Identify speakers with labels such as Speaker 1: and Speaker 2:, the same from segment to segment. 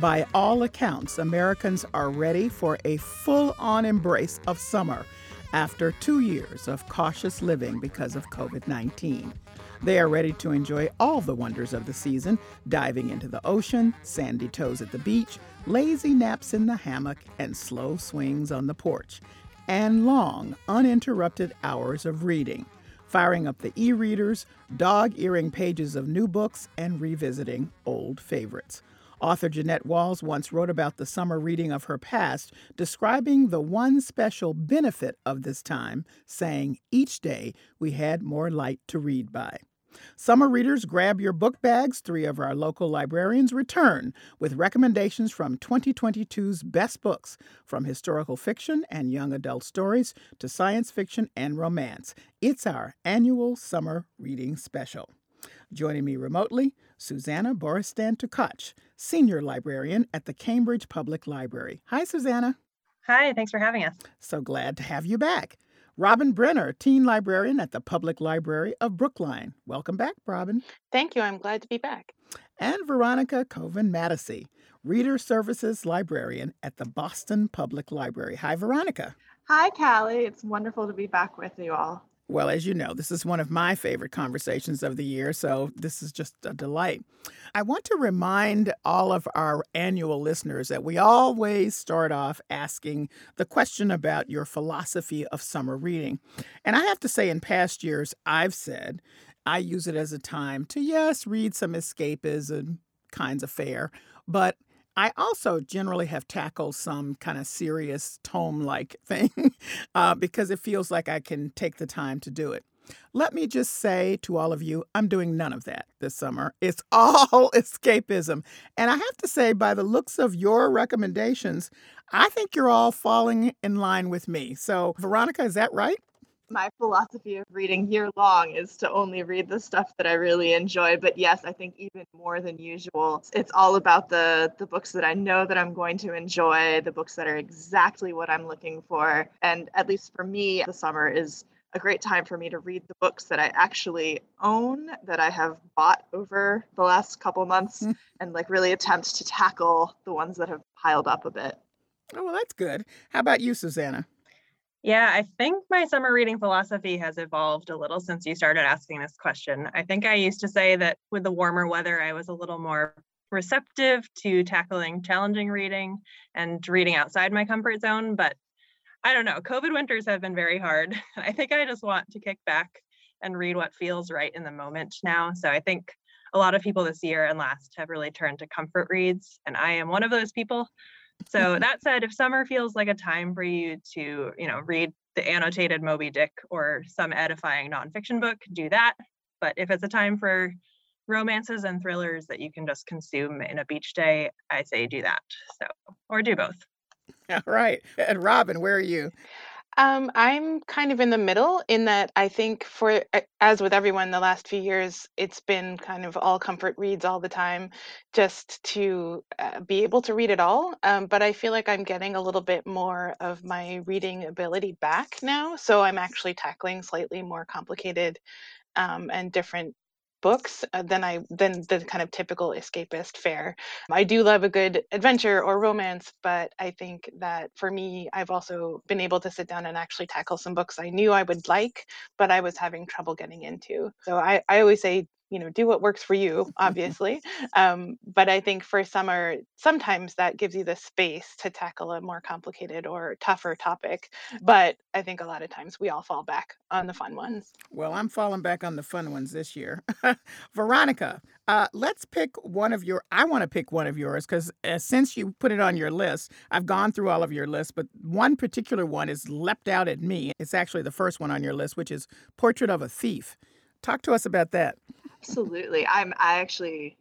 Speaker 1: By all accounts, Americans are ready for a full on embrace of summer after two years of cautious living because of COVID 19. They are ready to enjoy all the wonders of the season, diving into the ocean, sandy toes at the beach, lazy naps in the hammock, and slow swings on the porch, and long, uninterrupted hours of reading, firing up the e readers, dog earing pages of new books, and revisiting old favorites. Author Jeannette Walls once wrote about the summer reading of her past, describing the one special benefit of this time, saying, Each day we had more light to read by. Summer readers, grab your book bags. Three of our local librarians return with recommendations from 2022's best books, from historical fiction and young adult stories to science fiction and romance. It's our annual summer reading special. Joining me remotely, Susanna Boristan Tukach, Senior Librarian at the Cambridge Public Library. Hi, Susanna.
Speaker 2: Hi, thanks for having us.
Speaker 1: So glad to have you back. Robin Brenner, Teen Librarian at the Public Library of Brookline. Welcome back, Robin.
Speaker 3: Thank you. I'm glad to be back.
Speaker 1: And Veronica Koven Matasy, Reader Services Librarian at the Boston Public Library. Hi, Veronica.
Speaker 4: Hi, Callie. It's wonderful to be back with you all.
Speaker 1: Well, as you know, this is one of my favorite conversations of the year, so this is just a delight. I want to remind all of our annual listeners that we always start off asking the question about your philosophy of summer reading. And I have to say, in past years, I've said I use it as a time to, yes, read some escapism kinds of fare, but I also generally have tackled some kind of serious tome like thing uh, because it feels like I can take the time to do it. Let me just say to all of you, I'm doing none of that this summer. It's all escapism. And I have to say, by the looks of your recommendations, I think you're all falling in line with me. So, Veronica, is that right?
Speaker 4: My philosophy of reading year long is to only read the stuff that I really enjoy. But yes, I think even more than usual, it's all about the the books that I know that I'm going to enjoy, the books that are exactly what I'm looking for. And at least for me, the summer is a great time for me to read the books that I actually own that I have bought over the last couple months mm. and like really attempt to tackle the ones that have piled up a bit.
Speaker 1: Oh, well, that's good. How about you, Susanna?
Speaker 2: Yeah, I think my summer reading philosophy has evolved a little since you started asking this question. I think I used to say that with the warmer weather, I was a little more receptive to tackling challenging reading and reading outside my comfort zone. But I don't know, COVID winters have been very hard. I think I just want to kick back and read what feels right in the moment now. So I think a lot of people this year and last have really turned to comfort reads. And I am one of those people. So that said, if summer feels like a time for you to, you know, read the annotated Moby Dick or some edifying nonfiction book, do that. But if it's a time for romances and thrillers that you can just consume in a beach day, I say do that. So, or do both.
Speaker 1: All right. And Robin, where are you?
Speaker 3: Um, I'm kind of in the middle in that I think for as with everyone the last few years, it's been kind of all comfort reads all the time, just to uh, be able to read it all. Um, but I feel like I'm getting a little bit more of my reading ability back now, so I'm actually tackling slightly more complicated um, and different books uh, than I than the kind of typical escapist fare. I do love a good adventure or romance, but I think that for me, I've also been able to sit down and actually tackle some books I knew I would like, but I was having trouble getting into. So I, I always say you know do what works for you obviously um, but i think for summer sometimes that gives you the space to tackle a more complicated or tougher topic but i think a lot of times we all fall back on the fun ones.
Speaker 1: Well i'm falling back on the fun ones this year. Veronica uh, let's pick one of your i want to pick one of yours because uh, since you put it on your list i've gone through all of your lists but one particular one is leapt out at me. It's actually the first one on your list which is portrait of a thief. Talk to us about that
Speaker 4: Absolutely. I'm I actually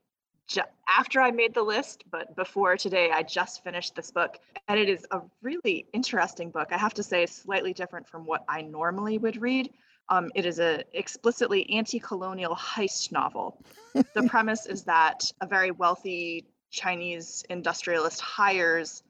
Speaker 4: ju- after I made the list, but before today, I just finished this book, and it is a really interesting book. I have to say, slightly different from what I normally would read. Um, it is a explicitly anti-colonial heist novel. the premise is that a very wealthy Chinese industrialist hires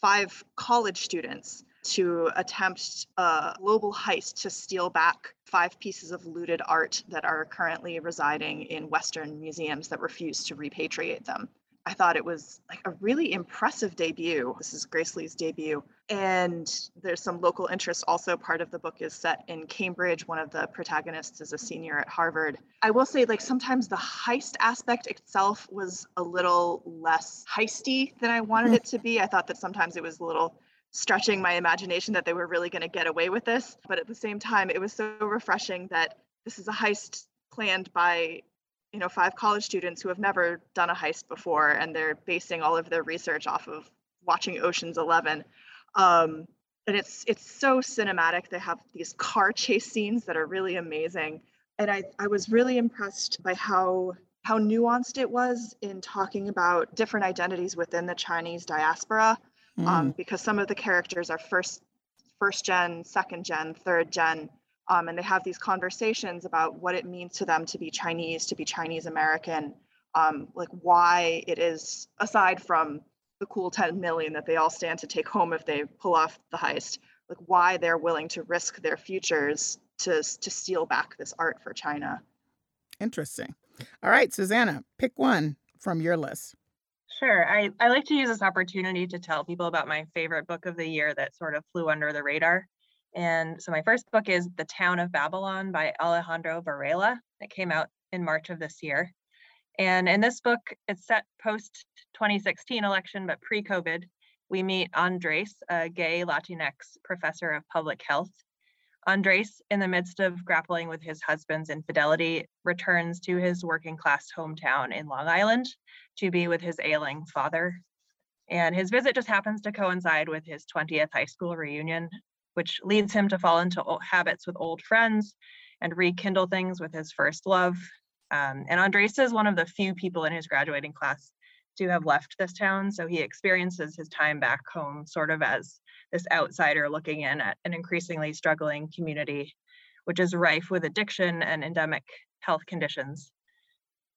Speaker 4: five college students to attempt a global heist to steal back five pieces of looted art that are currently residing in Western museums that refuse to repatriate them. I thought it was like a really impressive debut. This is Grace Li's debut. And there's some local interest also. Part of the book is set in Cambridge. One of the protagonists is a senior at Harvard. I will say, like, sometimes the heist aspect itself was a little less heisty than I wanted hmm. it to be. I thought that sometimes it was a little stretching my imagination that they were really going to get away with this. But at the same time, it was so refreshing that this is a heist planned by you know five college students who have never done a heist before and they're basing all of their research off of watching oceans 11 um, and it's it's so cinematic. They have these car chase scenes that are really amazing. And i i was really impressed by how how nuanced it was in talking about different identities within the chinese diaspora mm. um, because some of the characters are first first gen, second gen, third gen, um, and they have these conversations about what it means to them to be Chinese, to be Chinese American, um, like why it is aside from the cool 10 million that they all stand to take home if they pull off the heist, like why they're willing to risk their futures to to steal back this art for China.
Speaker 1: Interesting. All right, Susanna, pick one from your list.
Speaker 2: Sure. I, I like to use this opportunity to tell people about my favorite book of the year that sort of flew under the radar. And so my first book is The Town of Babylon by Alejandro Varela. It came out in March of this year. And in this book, it's set post 2016 election, but pre COVID. We meet Andres, a gay Latinx professor of public health, Andres, in the midst of grappling with his husband's infidelity, returns to his working class hometown in Long Island to be with his ailing father. And his visit just happens to coincide with his 20th high school reunion, which leads him to fall into habits with old friends and rekindle things with his first love. Um, and Andres is one of the few people in his graduating class to have left this town. So he experiences his time back home sort of as this outsider looking in at an increasingly struggling community, which is rife with addiction and endemic health conditions.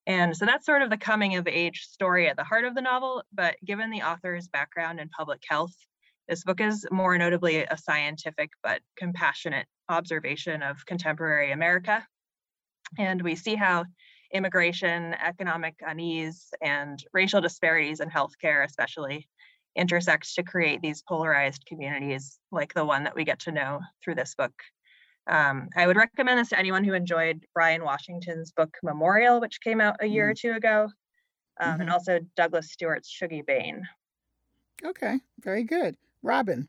Speaker 2: And so that's sort of the coming of age story at the heart of the novel. But given the author's background in public health, this book is more notably a scientific but compassionate observation of contemporary America. And we see how immigration, economic unease, and racial disparities in healthcare, especially, intersect to create these polarized communities like the one that we get to know through this book. Um, I would recommend this to anyone who enjoyed Bryan Washington's book Memorial, which came out a year mm. or two ago, um, mm-hmm. and also Douglas Stuart's Shuggie Bain.
Speaker 1: Okay, very good. Robin.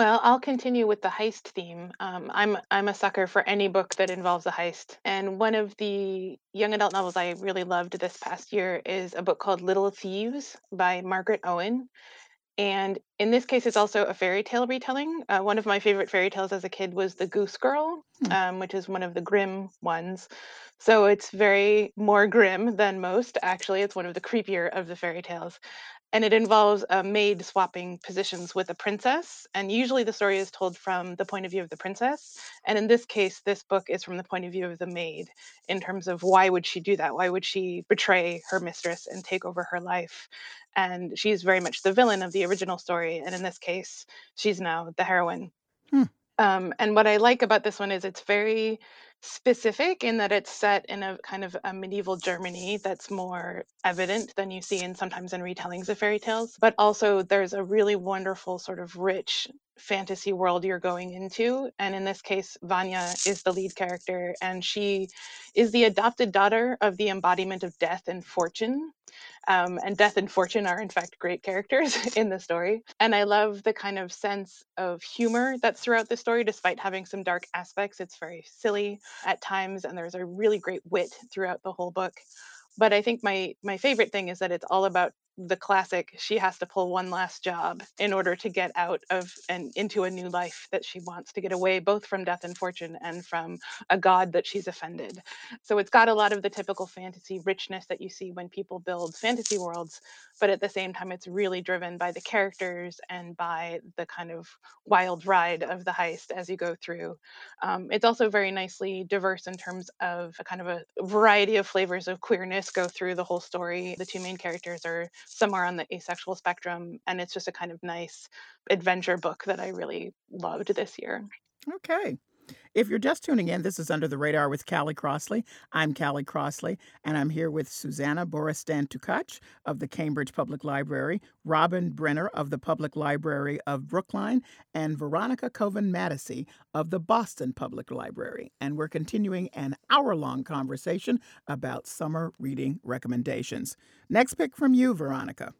Speaker 3: Well, I'll continue with the heist theme. Um, I'm I'm a sucker for any book that involves a heist, and one of the young adult novels I really loved this past year is a book called Little Thieves by Margaret Owen. And in this case, it's also a fairy tale retelling. Uh, one of my favorite fairy tales as a kid was The Goose Girl, hmm. um, which is one of the grim ones. So it's very more grim than most. Actually, it's one of the creepier of the fairy tales and it involves a maid swapping positions with a princess and usually the story is told from the point of view of the princess and in this case this book is from the point of view of the maid in terms of why would she do that why would she betray her mistress and take over her life and she's very much the villain of the original story and in this case she's now the heroine hmm. um, and what i like about this one is it's very specific in that it's set in a kind of a medieval Germany that's more evident than you see in sometimes in retellings of fairy tales. But also there's a really wonderful sort of rich fantasy world you're going into. And in this case, Vanya is the lead character, and she is the adopted daughter of the embodiment of death and fortune. Um, and death and fortune are, in fact, great characters in the story. And I love the kind of sense of humor that's throughout the story, despite having some dark aspects. It's very silly at times, and there's a really great wit throughout the whole book but i think my my favorite thing is that it's all about the classic she has to pull one last job in order to get out of and into a new life that she wants to get away both from death and fortune and from a god that she's offended. So it's got a lot of the typical fantasy richness that you see when people build fantasy worlds but at the same time it's really driven by the characters and by the kind of wild ride of the heist as you go through. Um, it's also very nicely diverse in terms of a kind of a variety of flavors of queerness go through the whole story. The two main characters are somewhere on the asexual spectrum. And it's just a kind of nice adventure book that I really loved this year.
Speaker 1: Okay. If you're just tuning in, this is Under the Radar with Callie Crossley. I'm Callie Crossley, and I'm here with Susanna Boristan Tukach of the Cambridge Public Library, Robin Brenner of the Public Library of Brookline, and Veronica Koven Matasy of the Boston Public Library. And we're continuing an hour long conversation about summer reading recommendations. Next pick from you, Veronica.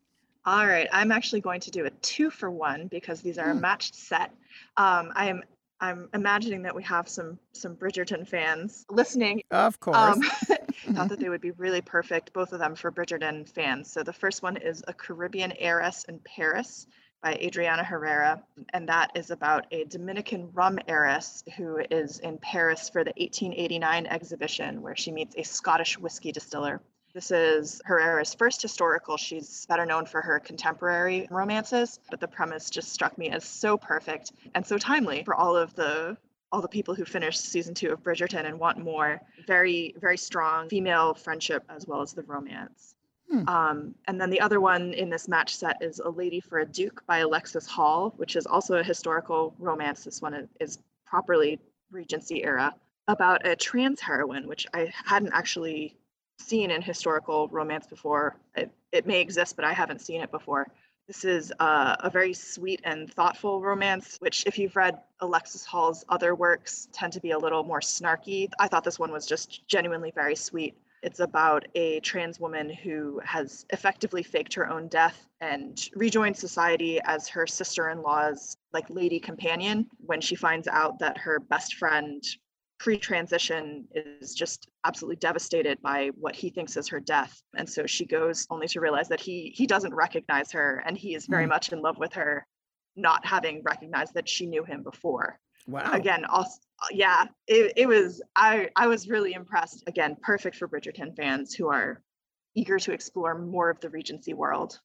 Speaker 4: All right, I'm actually going to do a two for one because these are a hmm. matched set. Um, I am I'm imagining that we have some some Bridgerton fans listening.
Speaker 1: Of course. Um,
Speaker 4: thought that they would be really perfect, both of them for Bridgerton fans. So the first one is A Caribbean Heiress in Paris by Adriana Herrera, and that is about a Dominican rum heiress who is in Paris for the 1889 exhibition where she meets a Scottish whiskey distiller. This is Herrera's first historical. She's better known for her contemporary romances, but the premise just struck me as so perfect and so timely for all of the all the people who finished season two of Bridgerton and want more. Very, very strong female friendship as well as the romance. Hmm. Um, and then the other one in this match set is A Lady for a Duke by Alexis Hall, which is also a historical romance. This one is properly Regency era about a trans heroine, which I hadn't actually seen in historical romance before. It, it may exist, but I haven't seen it before. This is uh, a very sweet and thoughtful romance, which, if you've read Alexis Hall's other works, tend to be a little more snarky. I thought this one was just genuinely very sweet. It's about a trans woman who has effectively faked her own death and rejoined society as her sister in law's like lady companion when she finds out that her best friend pre-transition is just absolutely devastated by what he thinks is her death. And so she goes only to realize that he he doesn't recognize her and he is very mm. much in love with her not having recognized that she knew him before.
Speaker 1: Wow.
Speaker 4: Again also yeah it, it was i i was really impressed again perfect for bridgerton fans who are eager to explore more of the regency world.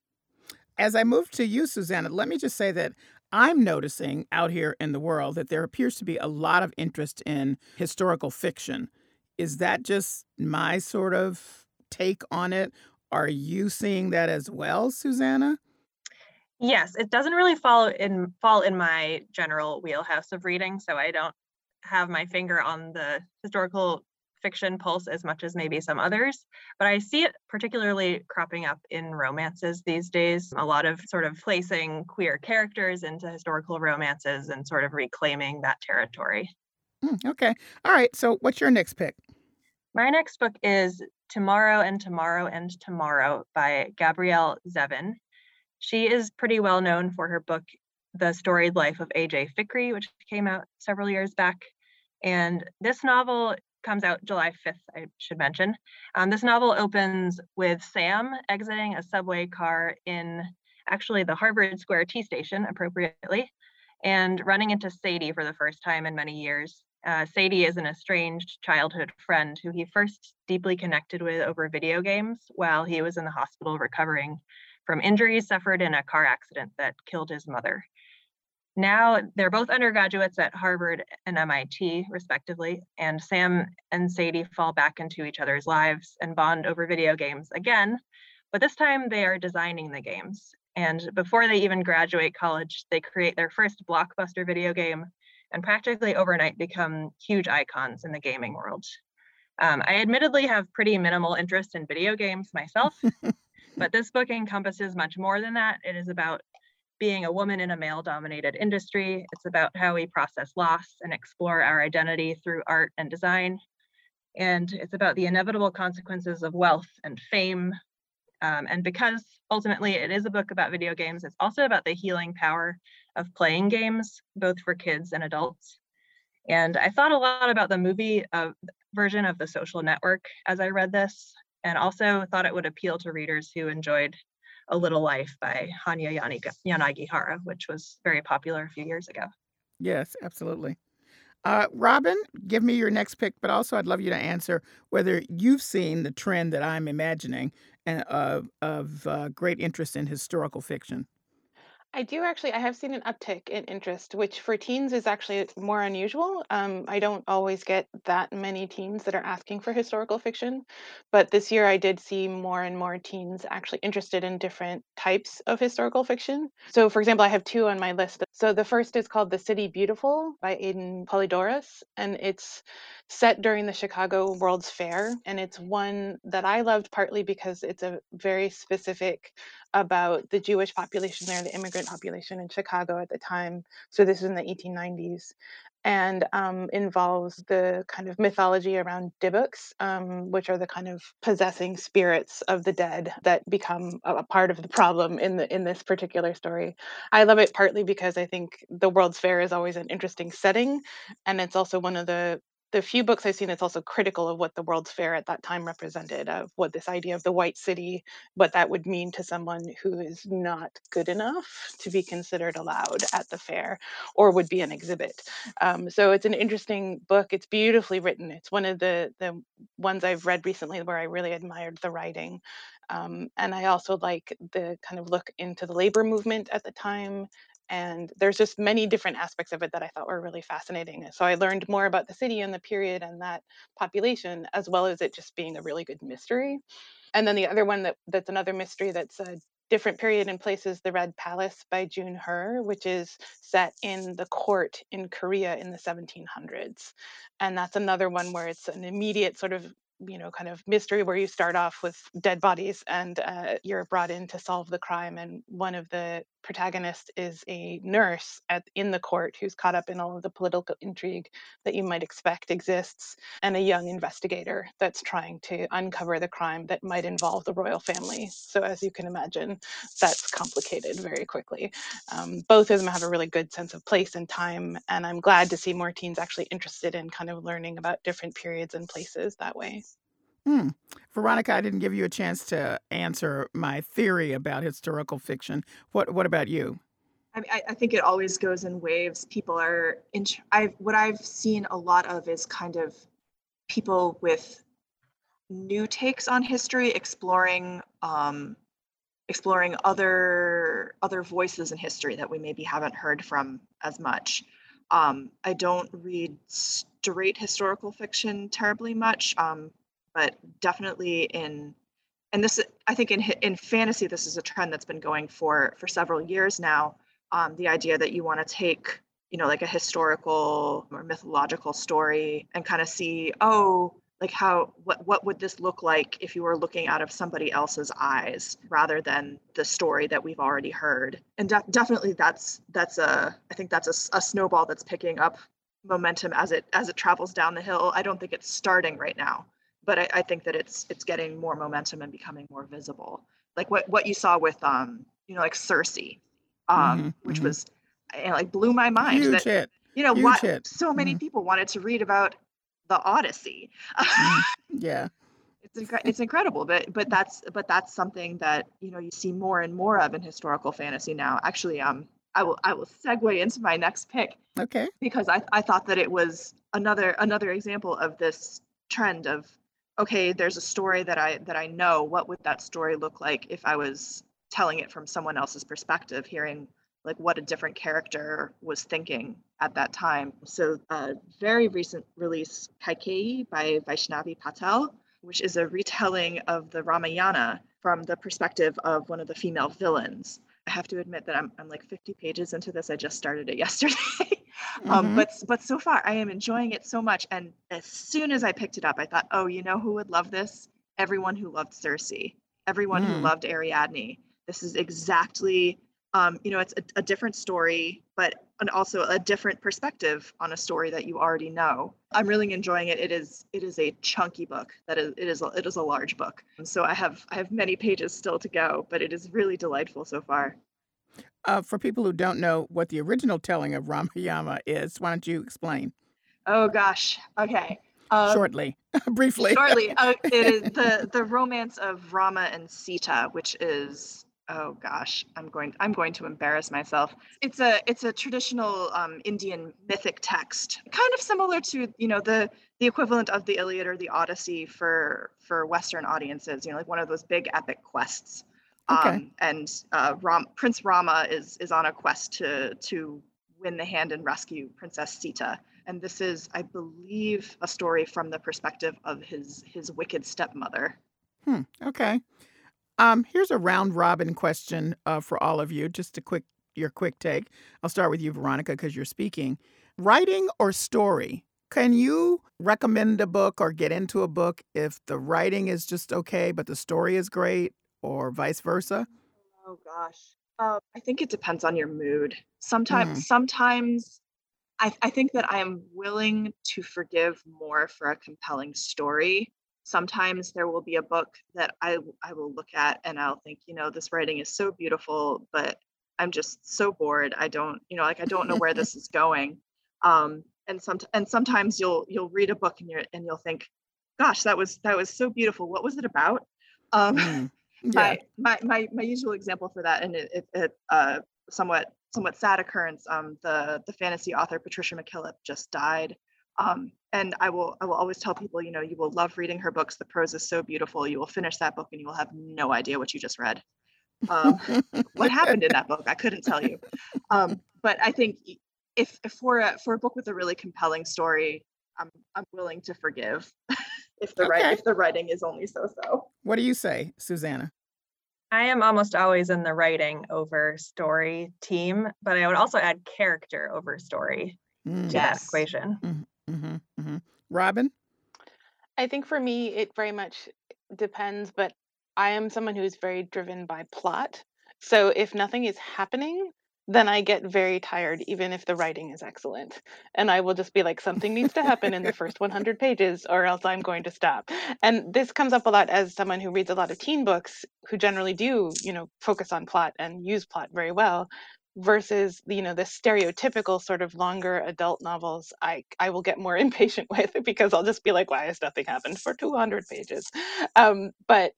Speaker 1: As I move to you, Susanna, let me just say that I'm noticing out here in the world that there appears to be a lot of interest in historical fiction. Is that just my sort of take on it? Are you seeing that as well, Susanna?
Speaker 2: Yes, it doesn't really fall in fall in my general wheelhouse of reading, so I don't have my finger on the historical fiction pulse as much as maybe some others, but I see it particularly cropping up in romances these days. A lot of sort of placing queer characters into historical romances and sort of reclaiming that territory.
Speaker 1: Mm, okay. All right. So, what's your next pick?
Speaker 2: My next book is Tomorrow and Tomorrow and Tomorrow by Gabrielle Zevin. She is pretty well known for her book, The Storied Life of A.J. Fikry, which came out several years back. And this novel comes out July 5th, I should mention. Um, this novel opens with Sam exiting a subway car in actually the Harvard Square T station, appropriately, and running into Sadie for the first time in many years. Uh, Sadie is an estranged childhood friend who he first deeply connected with over video games while he was in the hospital recovering from injuries suffered in a car accident that killed his mother. Now they're both undergraduates at Harvard and MIT, respectively, and Sam and Sadie fall back into each other's lives and bond over video games again, but this time they are designing the games. And before they even graduate college, they create their first blockbuster video game and practically overnight become huge icons in the gaming world. Um, I admittedly have pretty minimal interest in video games myself, but this book encompasses much more than that. It is about being a woman in a male dominated industry. It's about how we process loss and explore our identity through art and design. And it's about the inevitable consequences of wealth and fame. Um, and because ultimately it is a book about video games, it's also about the healing power of playing games, both for kids and adults. And I thought a lot about the movie uh, version of The Social Network as I read this, and also thought it would appeal to readers who enjoyed A Little Life by Hanya Yanagihara, which was very popular a few years ago.
Speaker 1: Yes, absolutely. Uh, Robin, give me your next pick, but also I'd love you to answer whether you've seen the trend that I'm imagining and uh, of uh, great interest in historical fiction.
Speaker 3: I do actually. I have seen an uptick in interest, which for teens is actually more unusual. Um, I don't always get that many teens that are asking for historical fiction, but this year I did see more and more teens actually interested in different types of historical fiction. So, for example, I have two on my list. So the first is called The City Beautiful by Aden Polydoros, and it's set during the Chicago World's Fair. And it's one that I loved partly because it's a very specific about the Jewish population there, the immigrant population in Chicago at the time. So this is in the 1890s and um, involves the kind of mythology around Dybbuks, um, which are the kind of possessing spirits of the dead that become a, a, part of the problem in the in this particular story. I love it partly because I think the World's Fair is always an interesting setting, and it's also one of the the few books I've seen that's also critical of what the World's Fair at that time represented, of what this idea of the white city, what that would mean to someone who is not good enough to be considered allowed at the fair or would be an exhibit. Um, so it's an interesting book. It's beautifully written. It's one of the the ones I've read recently where I really admired the writing. Um, and I also like the kind of look into the labor movement at the time and there's just many different aspects of it that I thought were really fascinating. So I learned more about the city and the period and that population, as well as it just being a really good mystery. And then the other one that that's another mystery that's a different period and place is The Red Palace by June Hur, which is set in the court in Korea in the 1700s. And that's another one where it's an immediate sort of you know kind of mystery where you start off with dead bodies and uh, you're brought in to solve the crime and one of the protagonist is a nurse at in the court who's caught up in all of the political intrigue that you might expect exists and a young investigator that's trying to uncover the crime that might involve the royal family. So as you can imagine that's complicated very quickly. Um, both of them have a really good sense of place and time and i'm glad to see more teens actually interested in kind of learning about different periods and places that way
Speaker 1: Hmm. Veronica, I didn't give you a chance to answer my theory about historical fiction. What What about you?
Speaker 4: I, I, think it always goes in waves. People are in. I've what I've seen a lot of is kind of people with new takes on history, exploring um, exploring other other voices in history that we maybe haven't heard from as much. Um, I don't read straight historical fiction terribly much. Um, but definitely in and this i think in in fantasy this is a trend that's been going for for several years now. Um, the idea that you want to take you know like a historical or mythological story and kind of see oh like how what what would this look like if you were looking out of somebody else's eyes rather than the story that we've already heard? And de- definitely that's that's a i think that's a, a snowball that's picking up momentum as it as it travels down the hill. I don't think it's starting right now but I, I, think that it's it's getting more momentum and becoming more visible. Like what what you saw with um you know like Circe, um mm-hmm, which mm-hmm. was and like blew my mind.
Speaker 1: Huge
Speaker 4: that,
Speaker 1: hit.
Speaker 4: You know
Speaker 1: Huge
Speaker 4: what?
Speaker 1: Hit.
Speaker 4: So many mm-hmm. people wanted to read about the Odyssey.
Speaker 1: Mm, yeah.
Speaker 4: It's, inc- it's incredible, but but that's but that's something that you know you see more and more of in historical fantasy now. Actually, um, I will I will segue into my next pick.
Speaker 1: Okay.
Speaker 4: Because I, I thought that it was another another example of this trend of okay there's a story that i that i know what would that story look like if i was telling it from someone else's perspective hearing like what a different character was thinking at that time? So a very recent release kaikeyi by vaishnavi patel which is a retelling of the ramayana from the perspective of one of the female villains. I have to admit that i'm, I'm like 50 pages into this i just started it yesterday Um,
Speaker 1: Mhm.
Speaker 4: but but so far, I am enjoying it so much. And as soon as I picked it up, I thought, oh, you know who would love this? Everyone who loved Circe, everyone who
Speaker 1: Mm.
Speaker 4: loved Ariadne. This is exactly, um, you know, it's a, a different story, but and also a different perspective on a story that you already know. I'm really enjoying it. It is it is a chunky book. That is it is a, it is a large book. So I have I have many pages still to go, but it is really delightful so far.
Speaker 1: Uh, for people who don't know what the original telling of Ramayana is, why don't you explain
Speaker 4: Oh gosh. Okay. Um,
Speaker 1: shortly, briefly?
Speaker 4: Shortly, uh, it is the the romance of Rama and Sita, which is oh gosh, I'm going I'm going to embarrass myself. It's a it's a traditional um, Indian mythic text, kind of similar to you know the the equivalent of the Iliad or the Odyssey for for Western audiences. You know, like one of those big epic quests.
Speaker 1: Okay.
Speaker 4: Um, and uh, Ram, Prince Rama is is on a quest to to win the hand and rescue Princess Sita. And this is, I believe, a story from the perspective of his his wicked stepmother.
Speaker 1: Hmm. Okay. Um, here's a round robin question uh, for all of you. Just a quick your quick take. I'll start with you, Veronica, because you're speaking. Writing or story? Can you recommend a book or get into a book if the writing is just okay, but the story is great, or vice versa?
Speaker 4: Oh gosh. Uh, I think it depends on your mood. Sometimes,
Speaker 1: Mm.
Speaker 4: sometimes I, I think that I am willing to forgive more for a compelling story. Sometimes there will be a book that I I will look at and I'll think, you know, this writing is so beautiful, but I'm just so bored. I don't, you know, like I don't know where this is going. Um, and some and sometimes you'll you'll read a book and you're and you'll think, gosh, that was that was so beautiful. What was it about? Um,
Speaker 1: Mm.
Speaker 4: My, my my my usual example for that, and it, it, it uh, somewhat somewhat sad occurrence. Um, the the fantasy author Patricia McKillip just died. Um, and I will I will always tell people, you know, you will love reading her books. The prose is so beautiful. You will finish that book and you will have no idea what you just read. Um, what happened in that book? I couldn't tell you. Um, but I think if, if for a for a book with a really compelling story, I'm I'm willing to forgive if the
Speaker 1: Okay.
Speaker 4: right if the writing is only so so.
Speaker 1: What do you say, Susanna?
Speaker 2: I am almost always in the writing over story team, but I would also add character over story
Speaker 1: Mm.
Speaker 2: to that equation.
Speaker 1: Mm-hmm, hmm Robin?
Speaker 3: I think for me, it very much depends, but I am someone who's very driven by plot. So if nothing is happening, then I get very tired, even if the writing is excellent. And I will just be like, something needs to happen in the first 100 pages, or else I'm going to stop. And this comes up a lot as someone who reads a lot of teen books, who generally do, you know, focus on plot and use plot very well versus you know the stereotypical sort of longer adult novels i i will get more impatient with because i'll just be like why has nothing happened for 200 pages um but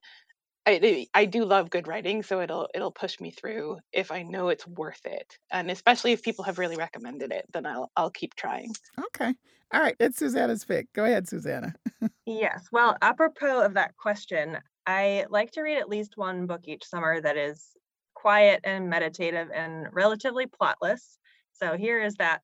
Speaker 3: I, I do love good writing so it'll it'll push me through if i know it's worth it and especially if people have really recommended it then i'll i'll keep trying
Speaker 1: Okay. All right. It's Susanna's pick. Go ahead, Susanna.
Speaker 2: Yes. Well, apropos of that question, I like to read at least one book each summer that is quiet and meditative and relatively plotless. So here is that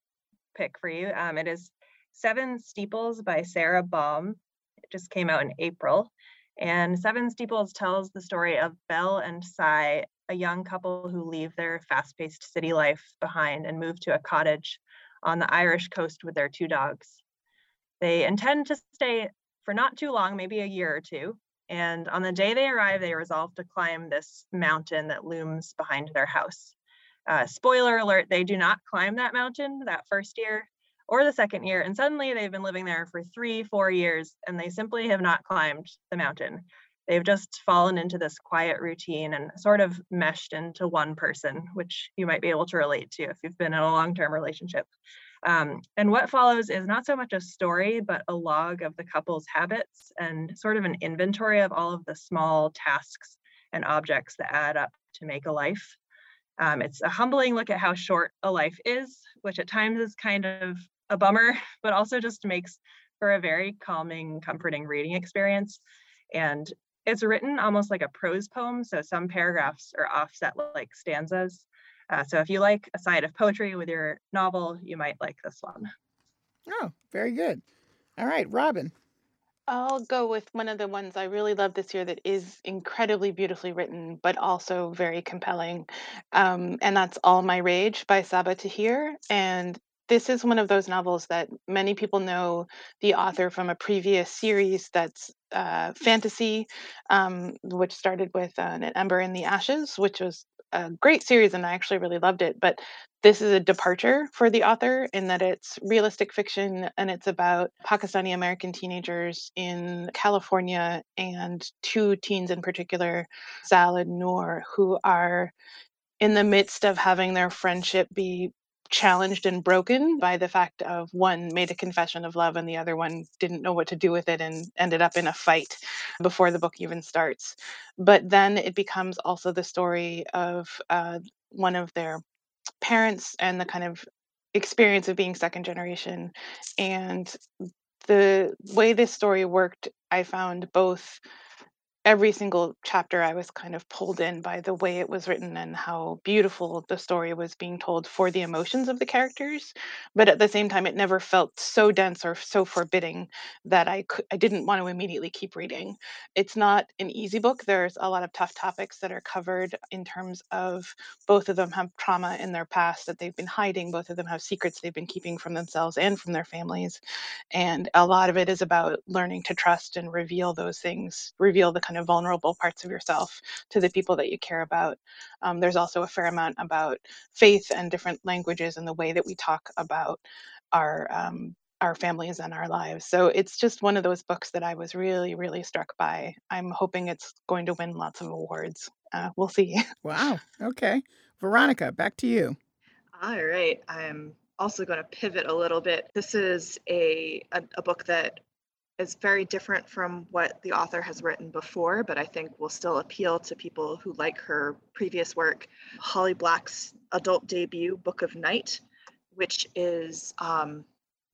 Speaker 2: pick for you. Um, it is Seven Steeples by Sara Baume. It just came out in April. And Seven Steeples tells the story of Belle and Cy, a young couple who leave their fast paced city life behind and move to a cottage on the Irish coast with their two dogs. They intend to stay for not too long, maybe a year or two. And on the day they arrive, they resolve to climb this mountain that looms behind their house. Uh, spoiler alert, they do not climb that mountain that first year or the second year. And suddenly they've been living there for three, four years, and they simply have not climbed the mountain. They've just fallen into this quiet routine and sort of meshed into one person, which you might be able to relate to if you've been in a long term relationship. Um, and what follows is not so much a story, but a log of the couple's habits and sort of an inventory of all of the small tasks and objects that add up to make a life. Um, it's a humbling look at how short a life is, which at times is kind of a bummer, but also just makes for a very calming, comforting reading experience. And it's written almost like a prose poem. So some paragraphs are offset like stanzas. Uh, so if you like a side of poetry with your novel, you might like this one.
Speaker 1: Oh, very good. All right, Robin.
Speaker 3: I'll go with one of the ones I really love this year that is incredibly beautifully written, but also very compelling. Um, and that's All My Rage by Sabaa Tahir. And this is one of those novels that many people know the author from a previous series that's uh, fantasy, um, which started with uh, An Ember in the Ashes, which was a great series and I actually really loved it. But this is a departure for the author in that it's realistic fiction and it's about Pakistani American teenagers in California and two teens in particular, Zal and Noor, who are in the midst of having their friendship be challenged and broken by the fact of one made a confession of love and the other one didn't know what to do with it and ended up in a fight before the book even starts. But then it becomes also the story of uh, one of their parents and the kind of experience of being second generation. And the way this story worked, I found both every single chapter I was kind of pulled in by the way it was written and how beautiful the story was being told for the emotions of the characters. But at the same time, it never felt so dense or so forbidding that I could, I didn't want to immediately keep reading. It's not an easy book. There's a lot of tough topics that are covered in terms of both of them have trauma in their past that they've been hiding. Both of them have secrets they've been keeping from themselves and from their families. And a lot of it is about learning to trust and reveal those things, reveal the kind of vulnerable parts of yourself to the people that you care about. Um, there's also a fair amount about faith and different languages and the way that we talk about our um, our families and our lives. So it's just one of those books that I was really, really struck by. I'm hoping it's going to win lots of awards. Uh, we'll see.
Speaker 1: Wow. Okay. Veronica, back to you.
Speaker 4: All right. I'm also going to pivot a little bit. This is a, a, a book that is very different from what the author has written before, but I think will still appeal to people who like her previous work. Holly Black's adult debut, Book of Night, which is um,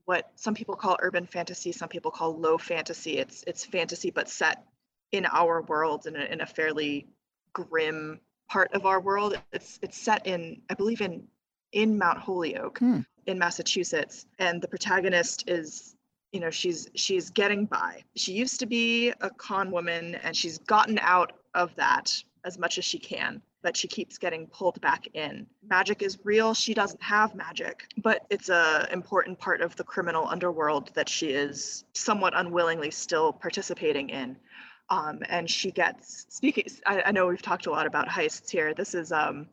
Speaker 4: what some people call urban fantasy, some people call low fantasy. It's it's fantasy but set in our world in a, in a fairly grim part of our world. It's it's set in I believe in in Mount Holyoke hmm. in Massachusetts, and the protagonist is you know she's she's getting by. She used to be a con woman and she's gotten out of that as much as she can but she keeps getting pulled back in. Magic is real. She doesn't have magic but it's a important part of the criminal underworld that she is somewhat unwillingly still participating in. Um, and she gets speaking I, I know we've talked a lot about heists here. This is um,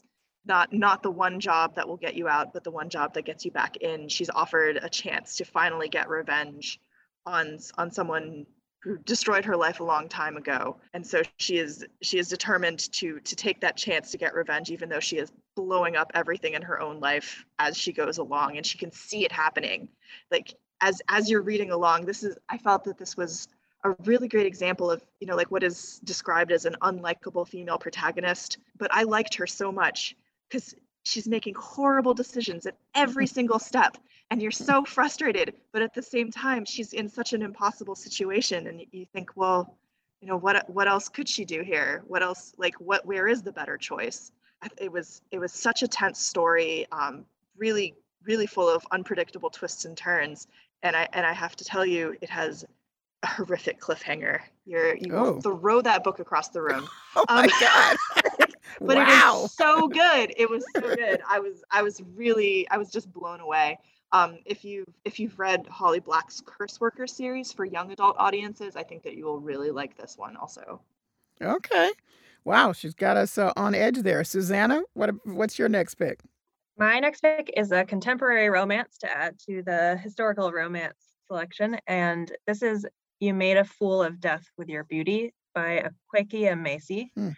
Speaker 4: not not the one job that will get you out but the one job that gets you back in. She's offered a chance to finally get revenge on on someone who destroyed her life a long time ago. And so she is she is determined to to take that chance to get revenge even though she is blowing up everything in her own life as she goes along. And she can see it happening. Like as as you're reading along this is i felt that this was a really great example of you know like what is described as an unlikable female protagonist. But i liked her so much because she's making horrible decisions at every single step and you're so frustrated but at the same time she's in such an impossible situation and you think well you know what what else could she do here? What else like what where is the better choice? It was it was such a tense story um, really really full of unpredictable twists and turns and i and i have to tell you it has horrific cliffhanger you're you oh. throw that book across the room
Speaker 1: oh my um, god
Speaker 4: but wow. it is so good. It was so good. I was I was really I was just blown away. Um, if you if you've read Holly Black's Curse Worker series for young adult audiences, I think that you will really like this one also.
Speaker 1: Okay, wow, she's got us uh, on edge there. Susanna, what what's your next pick?
Speaker 2: My next pick is a contemporary romance to add to the historical romance selection, and this is "You Made a Fool of Death with Your Beauty" by Akwaeke Emezi. Hmm.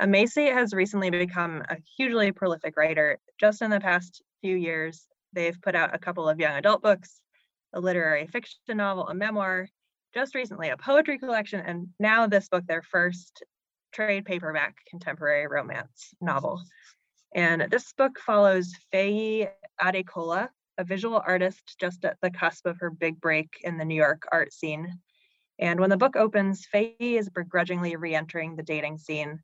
Speaker 2: Emezi has recently become a hugely prolific writer. Just in the past few years, they've put out a couple of young adult books, a literary fiction novel, a memoir, just recently a poetry collection, and now this book, their first trade paperback contemporary romance novel. And this book follows Feyi Adekola, a visual artist just at the cusp of her big break in the New York art scene. And when the book opens, Feyi is begrudgingly re entering the dating scene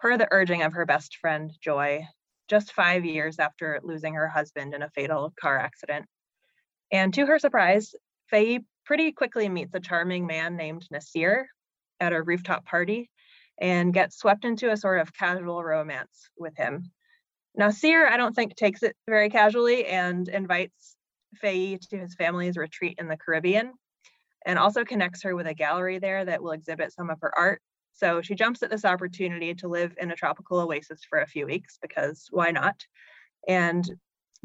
Speaker 2: per the urging of her best friend, Joy, just five years after losing her husband in a fatal car accident. And to her surprise, Feyi pretty quickly meets a charming man named Nasir at a rooftop party and gets swept into a sort of casual romance with him. Nasir, I don't think, takes it very casually and invites Feyi to his family's retreat in the Caribbean and also connects her with a gallery there that will exhibit some of her art. So she jumps at this opportunity to live in a tropical oasis for a few weeks because why not? And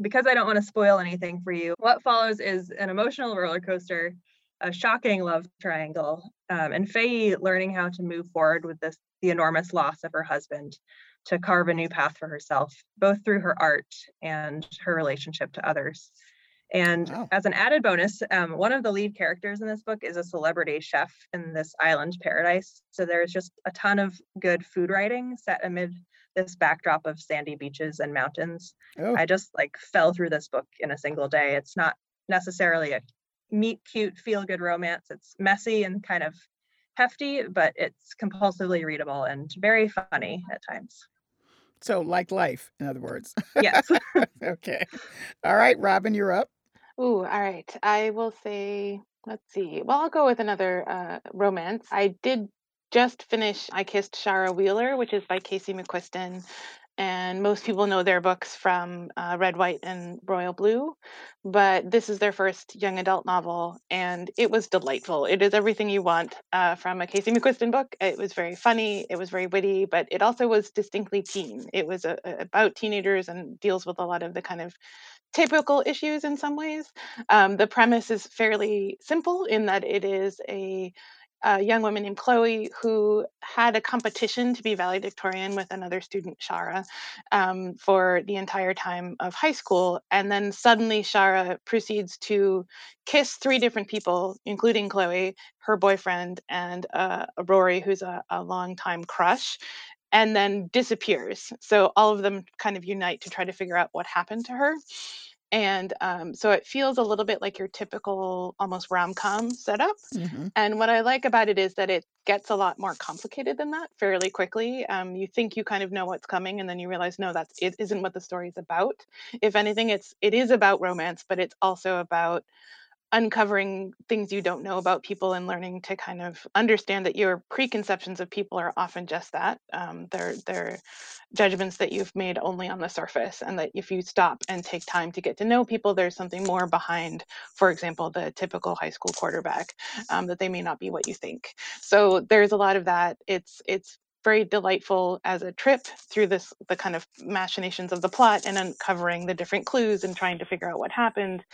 Speaker 2: because I don't want to spoil anything for you, what follows is an emotional roller coaster, a shocking love triangle, um, and Feyi learning how to move forward with this the enormous loss of her husband to carve a new path for herself, both through her art and her relationship to others. And as an added bonus, um, one of the lead characters in this book is a celebrity chef in this island paradise. So there's just a ton of good food writing set amid this backdrop of sandy beaches and mountains. Oh. I just like fell through this book in a single day. It's not necessarily a meet cute feel good romance. It's messy and kind of hefty, but it's compulsively readable and very funny at times.
Speaker 1: So, like life, in other words.
Speaker 2: Yes.
Speaker 1: okay. All right, Robin, you're up.
Speaker 3: Ooh, all right. I will say, let's see. Well, I'll go with another uh, romance. I did just finish I Kissed Shara Wheeler, which is by Casey McQuiston and most people know their books from uh, Red, White, and Royal Blue. But this is their first young adult novel, and it was delightful. It is everything you want uh, from a Casey McQuiston book. It was very funny, it was very witty, but it also was distinctly teen. It was a, a, about teenagers and deals with a lot of the kind of typical issues in some ways. Um, the premise is fairly simple in that it is a a young woman named Chloe who had a competition to be valedictorian with another student, Shara, um, for the entire time of high school. And then suddenly Shara proceeds to kiss three different people, including Chloe, her boyfriend, and uh, Rory, who's a, a longtime crush. And then disappears. So all of them kind of unite to try to figure out what happened to her and um, so it feels a little bit like your typical almost rom-com setup mm-hmm. and what i like about it is that it gets a lot more complicated than that fairly quickly um, you think you kind of know what's coming and then you realize no that's it isn't what the story is about if anything it's it is about romance but it's also about uncovering things you don't know about people and learning to kind of understand that your preconceptions of people are often just that um, they're they're judgments that you've made only on the surface and that if you stop and take time to get to know people there's something more behind for example the typical high school quarterback um, that they may not be what you think. So there's a lot of that. It's it's very delightful as a trip through this the kind of machinations of the plot and uncovering the different clues and trying to figure out what happened.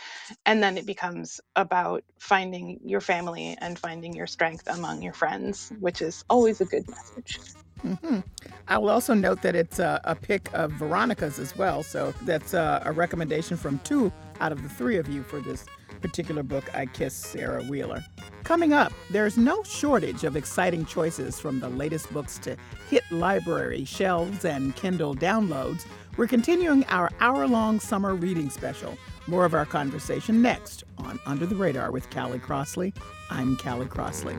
Speaker 3: And then it becomes about finding your family and finding your strength among your friends which is always a good message
Speaker 1: mm-hmm. I will also note that it's a, a, pick of Veronica's as well. So that's a, a recommendation from two out of the three of you for this particular book, I Kiss Shara Wheeler. Coming up, there's no shortage of exciting choices from the latest books to hit library shelves and Kindle downloads. We're continuing our hour long summer reading special. More of our conversation next on Under the Radar with Callie Crossley. I'm Callie Crossley.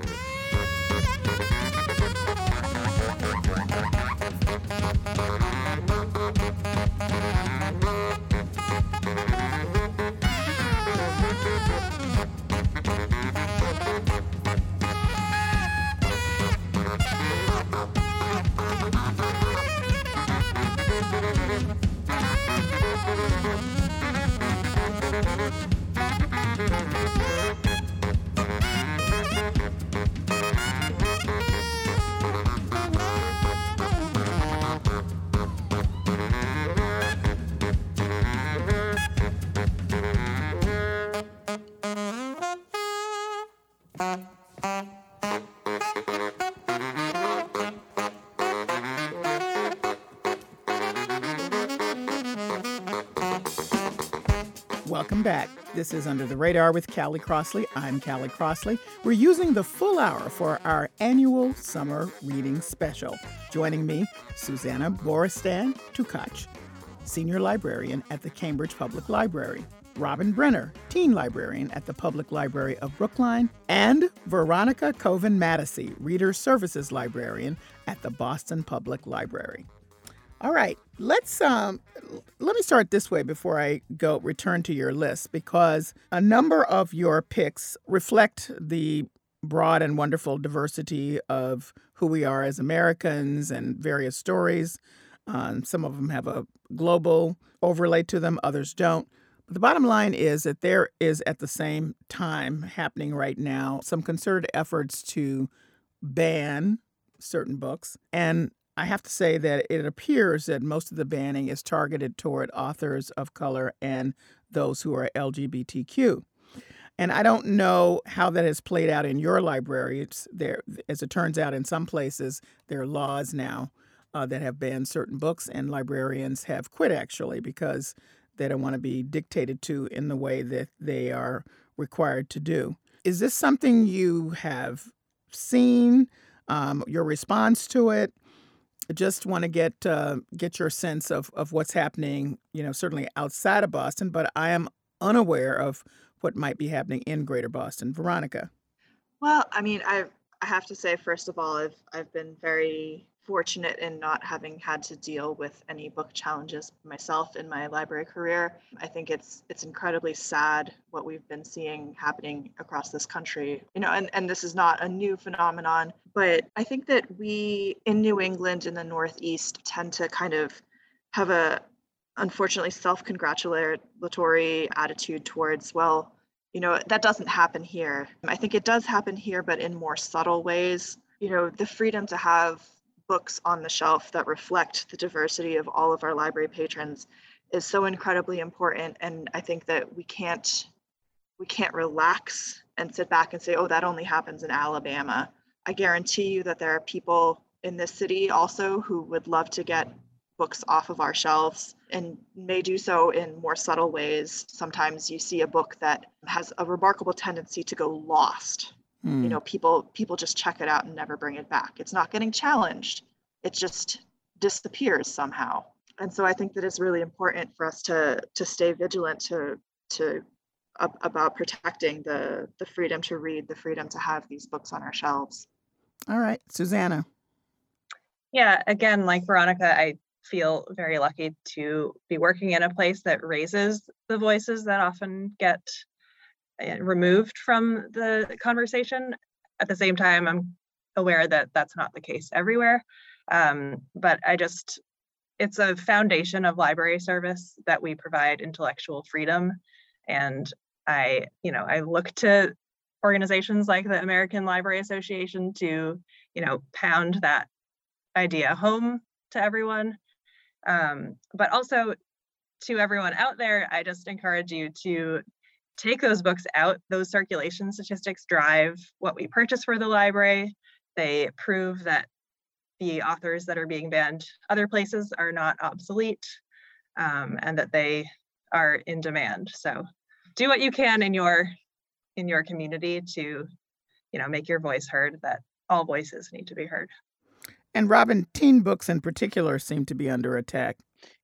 Speaker 1: Welcome back. This is Under the Radar with Callie Crossley. I'm Callie Crossley. We're using the full hour for our annual summer reading special. Joining me, Susanna Boristan Tukach, Senior Librarian at the Cambridge Public Library. Robin Brenner, teen librarian at the Public Library of Brookline, and Veronica Koven Matasy, Reader Services Librarian at the Boston Public Library. All right, let's um, let me start this way before I go return to your list because a number of your picks reflect the broad and wonderful diversity of who we are as Americans and various stories. Um, some of them have a global overlay to them, others don't. But the bottom line is that there is at the same time happening right now some concerted efforts to ban certain books. And I have to say that it appears that most of the banning is targeted toward authors of color and those who are LGBTQ. And I don't know how that has played out in your library. It's there, as it turns out, in some places there are laws now uh, that have banned certain books, and librarians have quit actually because they don't want to be dictated to in the way that they are required to do. Is this something you have seen? Um, your response to it? Just want to get uh, get your sense of of what's happening. You know, certainly outside of Boston, but I am unaware of what might be happening in Greater Boston. Veronica.
Speaker 4: Well, I mean, I I have to say, first of all, I've I've been very fortunate in not having had to deal with any book challenges myself in my library career. I think it's it's incredibly sad what we've been seeing happening across this country. You know, and, and this is not a new phenomenon, but I think that we in New England in the Northeast tend to kind of have a unfortunately self-congratulatory attitude towards, well, you know, that doesn't happen here. I think it does happen here, but in more subtle ways. You know, the freedom to have books on the shelf that reflect the diversity of all of our library patrons is so incredibly important and i think that we can't we can't relax and sit back and say oh that only happens in alabama. I guarantee you that there are people in this city also who would love to get books off of our shelves and may do so in more subtle ways. Sometimes you see a book that has a remarkable tendency to go lost Mm. You hmm. know, people people just check it out and never bring it back. It's not getting challenged. It just disappears somehow. And so I think that it's really important for us to to stay vigilant to to uh, about protecting the the freedom to read, the freedom to have these books on our shelves.
Speaker 1: All right, Susanna.
Speaker 2: Yeah, again, like Veronica, I feel very lucky to be working in a place that raises the voices that often get removed from the conversation. At the same time, I'm aware that that's not the case everywhere. Um, but I just, it's a foundation of library service that we provide intellectual freedom. And I, you know, I look to organizations like the American Library Association to, you know, pound that idea home to everyone. Um, but also to everyone out there, I just encourage you to take those books out, those circulation statistics drive what we purchase for the library. They prove that the authors that are being banned other places are not obsolete um, and that they are in demand. So do what you can in your in your community to you know make your voice heard that all voices need to be heard.
Speaker 1: And Robin, teen books in particular seem to be under attack.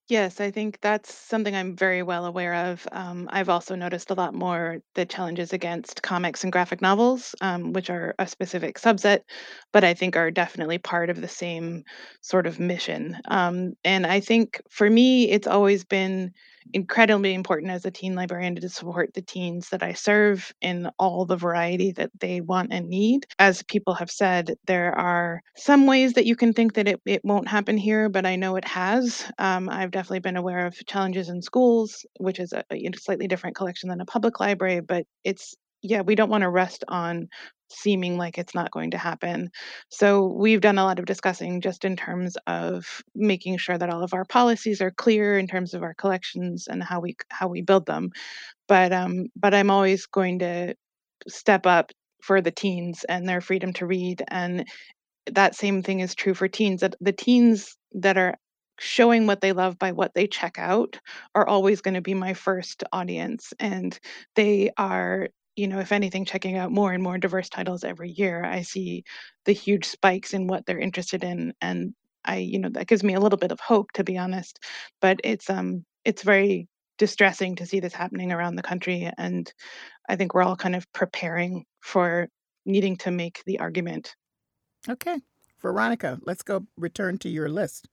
Speaker 3: Yes, I think that's something I'm very well aware of. Um, I've also noticed a lot more the challenges against comics and graphic novels, um, which are a specific subset, but I think are definitely part of the same sort of mission. Um, and I think for me, it's always been incredibly important as a teen librarian to support the teens that I serve in all the variety that they want and need. As people have said, there are some ways that you can think that it, it won't happen here, but I know it has. Um, I've definitely been aware of challenges in schools, which is a, a slightly different collection than a public library, but it's yeah, we don't want to rest on seeming like it's not going to happen. So we've done a lot of discussing just in terms of making sure that all of our policies are clear in terms of our collections and how we how we build them. But um but I'm always going to step up for the teens and their freedom to read and that same thing is true for teens that the teens that are showing what they love by what they check out are always going to be my first audience and they are you know, if anything, checking out more and more diverse titles every year, I see the huge spikes in what they're interested in, and I, you know, that gives me a little bit of hope, to be honest. But it's um, it's very distressing to see this happening around the country, and I think we're all kind of preparing for needing to make the argument.
Speaker 1: Okay, Veronica, let's go return to your list.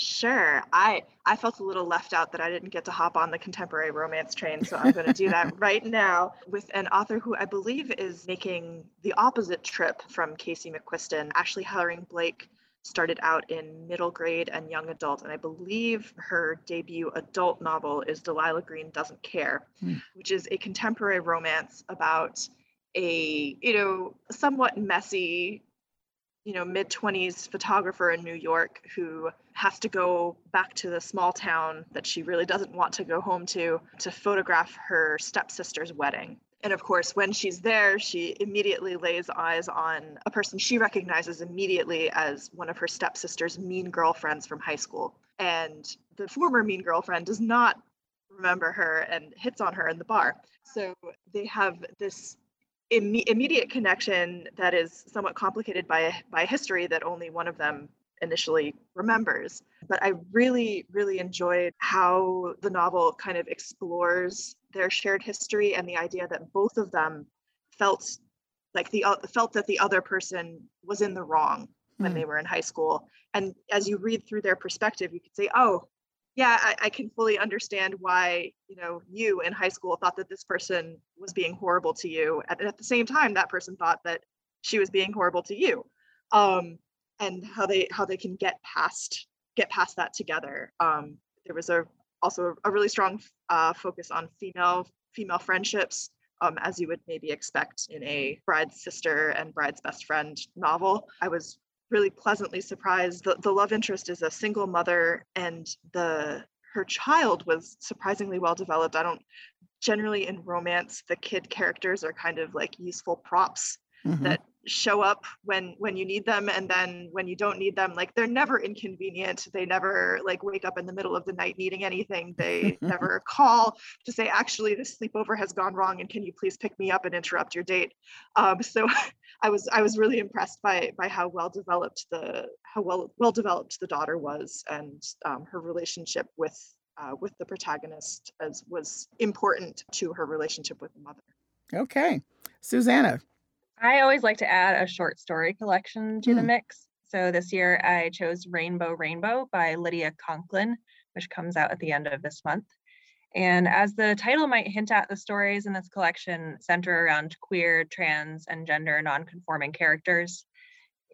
Speaker 4: Sure. I I felt a little left out that I didn't get to hop on the contemporary romance train, so I'm going to do that right now with an author who I believe is making the opposite trip from Casey McQuiston. Ashley Herring Blake
Speaker 5: started out in middle grade and young adult. And I believe her debut adult novel is Delilah Green Doesn't Care,
Speaker 1: Hmm.
Speaker 5: which is a contemporary romance about a, you know, somewhat messy, you know, mid 20s photographer in New York who has to go back to the small town that she really doesn't want to go home to to photograph her stepsister's wedding. And of course, when she's there, she immediately lays eyes on a person she recognizes immediately as one of her stepsister's mean girlfriends from high school. And the former mean girlfriend does not remember her and hits on her in the bar. So they have this imme- immediate connection that is somewhat complicated by by history that only one of them initially remembers. But I really, really enjoyed how the novel kind of explores their shared history and the idea that both of them felt like the uh, felt that the other person was in the wrong when hmm. they were in high school. And as you read through their perspective, you could say, oh, yeah, I, I, can fully understand why, you know, you in high school thought that this person was being horrible to you. And at the same time, that person thought that she was being horrible to you. Um, and how they how they can get past get past that together. Um, there was a also a really strong uh, focus on female female friendships, um, as you would maybe expect in a bride's sister and bride's best friend novel. I was really pleasantly surprised. The, the love interest is a single mother, and the her child was surprisingly well developed. I don't generally in romance the kid characters are kind of like useful props mm-hmm. that show up when when you need them and then when you don't need them like they're never inconvenient. They never like wake up in the middle of the night needing anything. They never call to say actually this sleepover has gone wrong and can you please pick me up and interrupt your date? Um, so i was i was really impressed by by how well developed the how well well developed the daughter was and um, her relationship with uh, with the protagonist as was important to her relationship with the mother.
Speaker 1: Okay. Susanna
Speaker 2: I always like to add a short story collection to mm. the mix. So this year I chose Rainbow Rainbow by Lydia Conklin, which comes out at the end of this month. And as the title might hint at, the stories in this collection center around queer, trans, and gender nonconforming characters.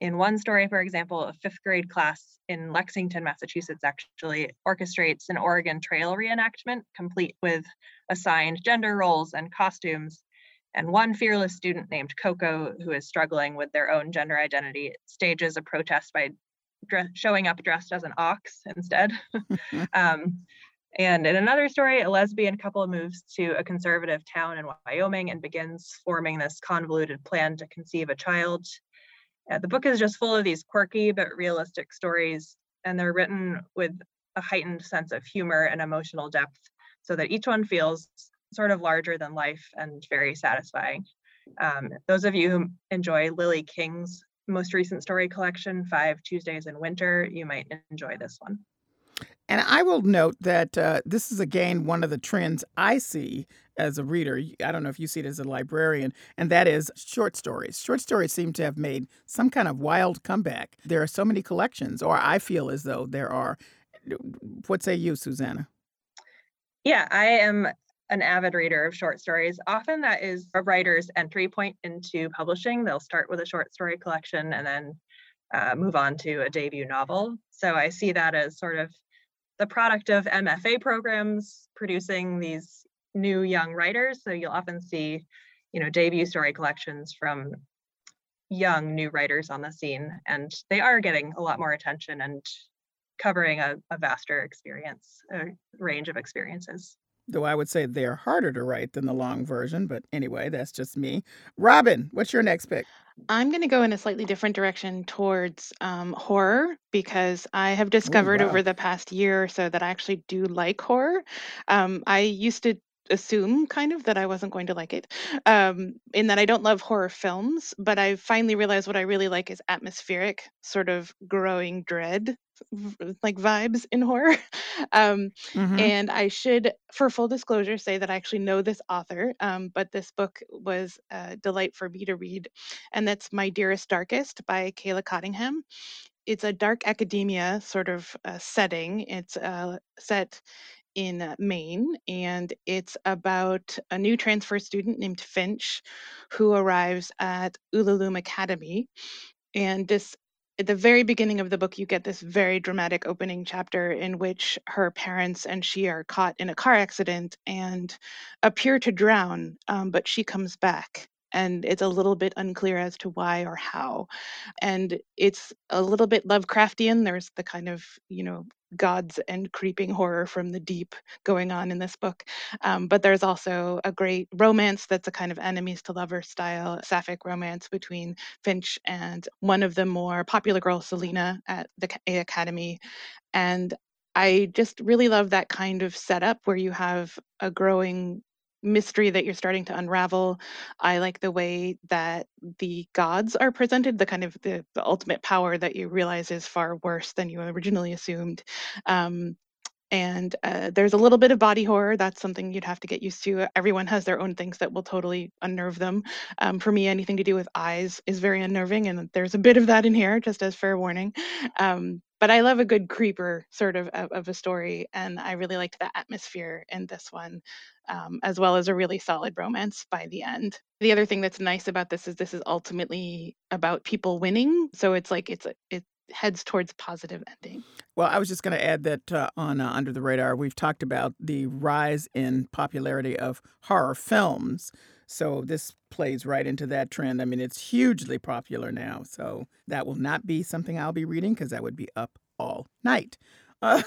Speaker 2: In one story, for example, a fifth grade class in Lexington, Massachusetts actually orchestrates an Oregon Trail reenactment, complete with assigned gender roles and costumes and one fearless student named Coco, who is struggling with their own gender identity, stages a protest by dress, showing up dressed as an ox instead. um, and in another story, a lesbian couple moves to a conservative town in Wyoming and begins forming this convoluted plan to conceive a child. Uh, the book is just full of these quirky but realistic stories, and they're written with a heightened sense of humor and emotional depth so that each one feels sort of larger than life and very satisfying. Um, those of you who enjoy Lily King's most recent story collection, Five Tuesdays in Winter, you might enjoy this one.
Speaker 1: And I will note that uh, this is again one of the trends I see as a reader. I don't know if you see it as a librarian, and that is short stories. Short stories seem to have made some kind of wild comeback. There are so many collections, or I feel as though there are. What say you, Susanna?
Speaker 2: Yeah, I am an avid reader of short stories. Often that is a writer's entry point into publishing. They'll start with a short story collection and then uh, move on to a debut novel. So I see that as sort of the product of MFA programs producing these new young writers. So you'll often see, you know, debut story collections from young new writers on the scene, and they are getting a lot more attention and covering a, a vaster experience, a range of experiences
Speaker 1: though I would say they're harder to write than the long version. But anyway, that's just me. Robin, what's your next pick?
Speaker 3: I'm going to go in a slightly different direction towards um, horror because I have discovered Ooh, wow. over the past year or so that I actually do like horror. Um, I used to assume kind of that I wasn't going to like it, um, in that I don't love horror films, but I finally realized what I really like is atmospheric, sort of growing dread like vibes in horror. Um, mm-hmm. And I should, for full disclosure, say that I actually know this author, um, but this book was a delight for me to read, and that's My Dearest Darkest by Kayla Cottingham. It's a dark academia sort of uh, setting. It's uh, set in uh, Maine, and it's about a new transfer student named Finch who arrives at Ulalume Academy. And this at the very beginning of the book, you get this very dramatic opening chapter in which her parents and she are caught in a car accident and appear to drown, um, but she comes back. And it's a little bit unclear as to why or how. And it's a little bit Lovecraftian. There's the kind of, you know, gods and creeping horror from the deep going on in this book. Um, but there's also a great romance that's a kind of enemies to lovers style sapphic romance between Finch and one of the more popular girls, Selena, at the A Academy. And I just really love that kind of setup where you have a growing mystery that you're starting to unravel. I like the way that the gods are presented, the kind of the, the ultimate power that you realize is far worse than you originally assumed. Um, and uh, there's a little bit of body horror. That's something you'd have to get used to. Everyone has their own things that will totally unnerve them. Um, for me, anything to do with eyes is very unnerving, and there's a bit of that in here, just as fair warning. Um, but I love a good creeper sort of, of, of a story, and I really liked the atmosphere in this one, um, as well as a really solid romance by the end. The other thing that's nice about this is this is ultimately about people winning, so it's like it's it heads towards positive ending.
Speaker 1: Well, I was just going to add that uh, on uh, Under the Radar, we've talked about the rise in popularity of horror films. So this plays right into that trend. I mean, it's hugely popular now. So that will not be something I'll be reading because that would be up all night. Uh,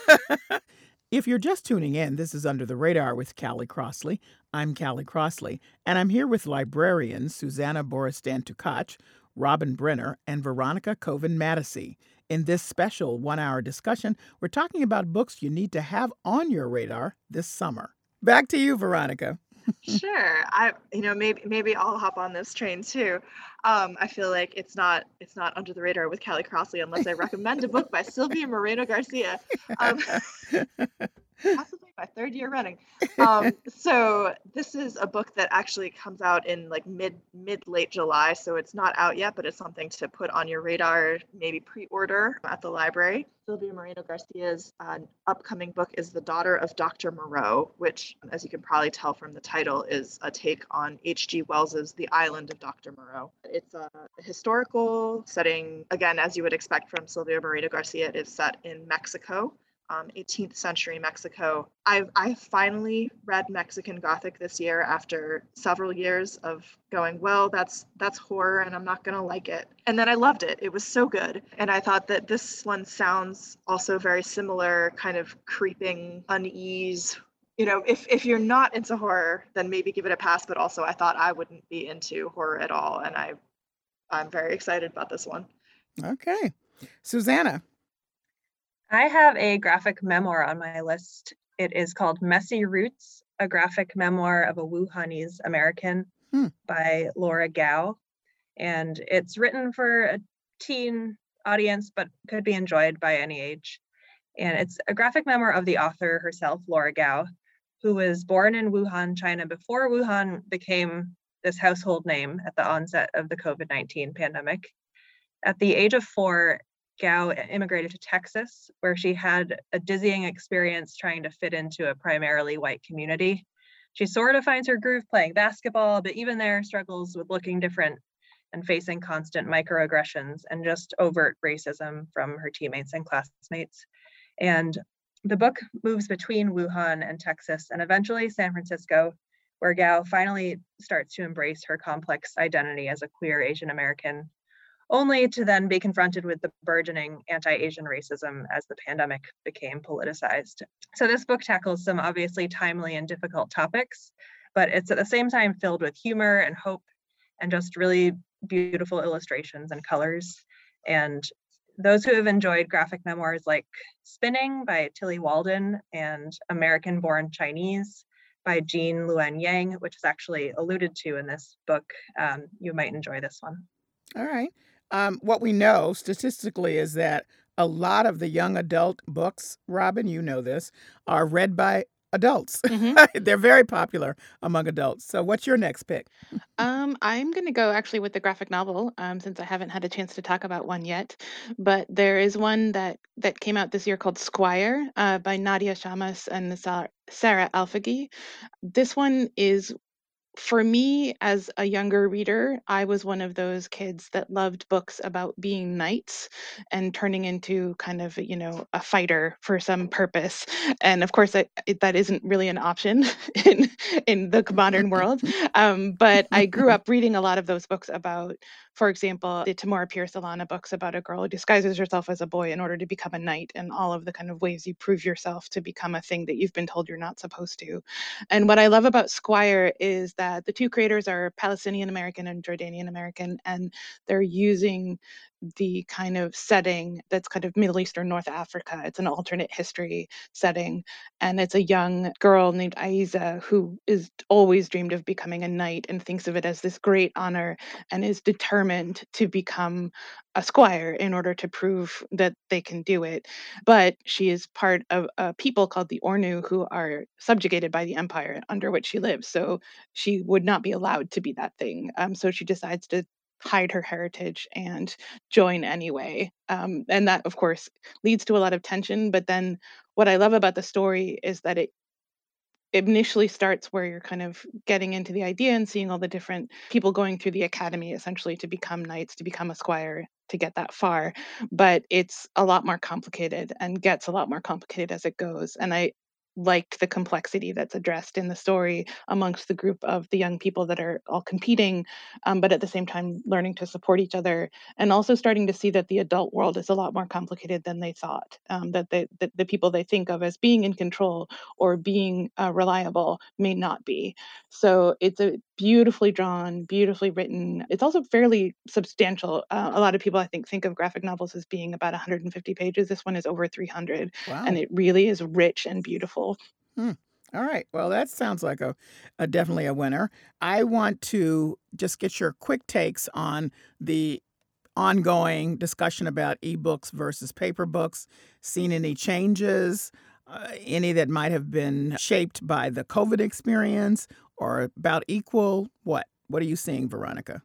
Speaker 1: if you're just tuning in, this is Under the Radar with Callie Crossley. I'm Callie Crossley, and I'm here with librarians Susanna Boristan Tukach, Robin Brenner, and Veronica Koven Matasy. In this special one hour discussion, we're talking about books you need to have on your radar this summer. Back to you, Veronica
Speaker 4: sure i you know maybe maybe i'll hop on this train too. Um i feel like it's not it's not under the radar with callie crossley unless i recommend a book by Silvia Moreno-Garcia. Um, possibly my third year running. Um, so this is a book that actually comes out in like mid mid late July, so it's not out yet, but it's something to put on your radar, maybe pre-order at the library. Silvia Moreno-Garcia's uh, upcoming book is The Daughter of Dr. Moreau, which, as you can probably tell from the title, is a take on H.G. Wells's The Island of Dr. Moreau. It's a historical setting, again, as you would expect from Sylvia Moreno Garcia, it is set in Mexico um, 18th century Mexico. I've, I finally read Mexican Gothic this year after several years of going, well, that's that's horror and I'm not gonna like it. And then I loved it. It was so good. And I thought that this one sounds also very similar, kind of creeping unease. You know, if if you're not into horror, then maybe give it a pass. But also I thought I wouldn't be into horror at all. And I I'm very excited about this one.
Speaker 1: Okay. Susanna,
Speaker 2: I have a graphic memoir on my list. It is called Messy Roots, a graphic memoir of a Wuhanese American hmm. by Laura Gao. And it's written for a teen audience, but could be enjoyed by any age. And it's a graphic memoir of the author herself, Laura Gao, who was born in Wuhan, China, before Wuhan became this household name at the onset of the COVID 19 pandemic. At the age of four, Gao immigrated to Texas, where she had a dizzying experience trying to fit into a primarily white community. She sort of finds her groove playing basketball, but even there struggles with looking different and facing constant microaggressions and just overt racism from her teammates and classmates. And the book moves between Wuhan and Texas and eventually San Francisco, where Gao finally starts to embrace her complex identity as a queer Asian American only to then be confronted with the burgeoning anti Asian racism as the pandemic became politicized. So, this book tackles some obviously timely and difficult topics, but it's at the same time filled with humor and hope and just really beautiful illustrations and colors. And those who have enjoyed graphic memoirs like Spinning by Tilly Walden and American Born Chinese by Gene Luen Yang, which is actually alluded to in this book, um, you might enjoy this one.
Speaker 1: All right. Um, what we know statistically is that a lot of the young adult books, Robin, you know this, are read by adults. Mm-hmm. They're very popular among adults. So, what's your next pick?
Speaker 3: Um, I'm going to go actually with the graphic novel, um, since I haven't had a chance to talk about one yet. But there is one that that came out this year called Squire uh, by Nadia Shammas and Sara Alfageeh. This one is for me as a younger reader, I was one of those kids that loved books about being knights and turning into kind of, you know, a fighter for some purpose. And of course, that that isn't really an option in in the modern world. Um, but I grew up reading a lot of those books about for example, the Tamora Pierce Alanna books about a girl who disguises herself as a boy in order to become a knight and all of the kind of ways you prove yourself to become a thing that you've been told you're not supposed to. And what I love about Squire is that the two creators are Palestinian American and Jordanian American, and they're using the kind of setting that's kind of Middle Eastern North Africa. It's an alternate history setting. And it's a young girl named Aiza who is always dreamed of becoming a knight and thinks of it as this great honor and is determined to become a squire in order to prove that they can do it. But she is part of a people called the Ornu who are subjugated by the empire under which she lives. So she would not be allowed to be that thing. Um, so she decides to hide her heritage and join anyway. Um, and that, of course, leads to a lot of tension. But then what I love about the story is that it initially starts where you're kind of getting into the idea and seeing all the different people going through the academy essentially to become knights, to become a squire, to get that far. But it's a lot more complicated and gets a lot more complicated as it goes. And I, liked the complexity that's addressed in the story amongst the group of the young people that are all competing, um, but at the same time learning to support each other and also starting to see that the adult world is a lot more complicated than they thought. Um, that the, the, the people they think of as being in control or being uh, reliable may not be. So it's a beautifully drawn, beautifully written. It's also fairly substantial. Uh, a lot of people, I think, think of graphic novels as being about 150 pages. This one is over 300, wow. and it really is rich and beautiful.
Speaker 1: Hmm. All right. Well, that sounds like a, a, definitely a winner. I want to just get your quick takes on the ongoing discussion about ebooks versus paper books. Seen any changes? Uh, any that might have been shaped by the COVID experience or about equal? What? What are you seeing, Veronica?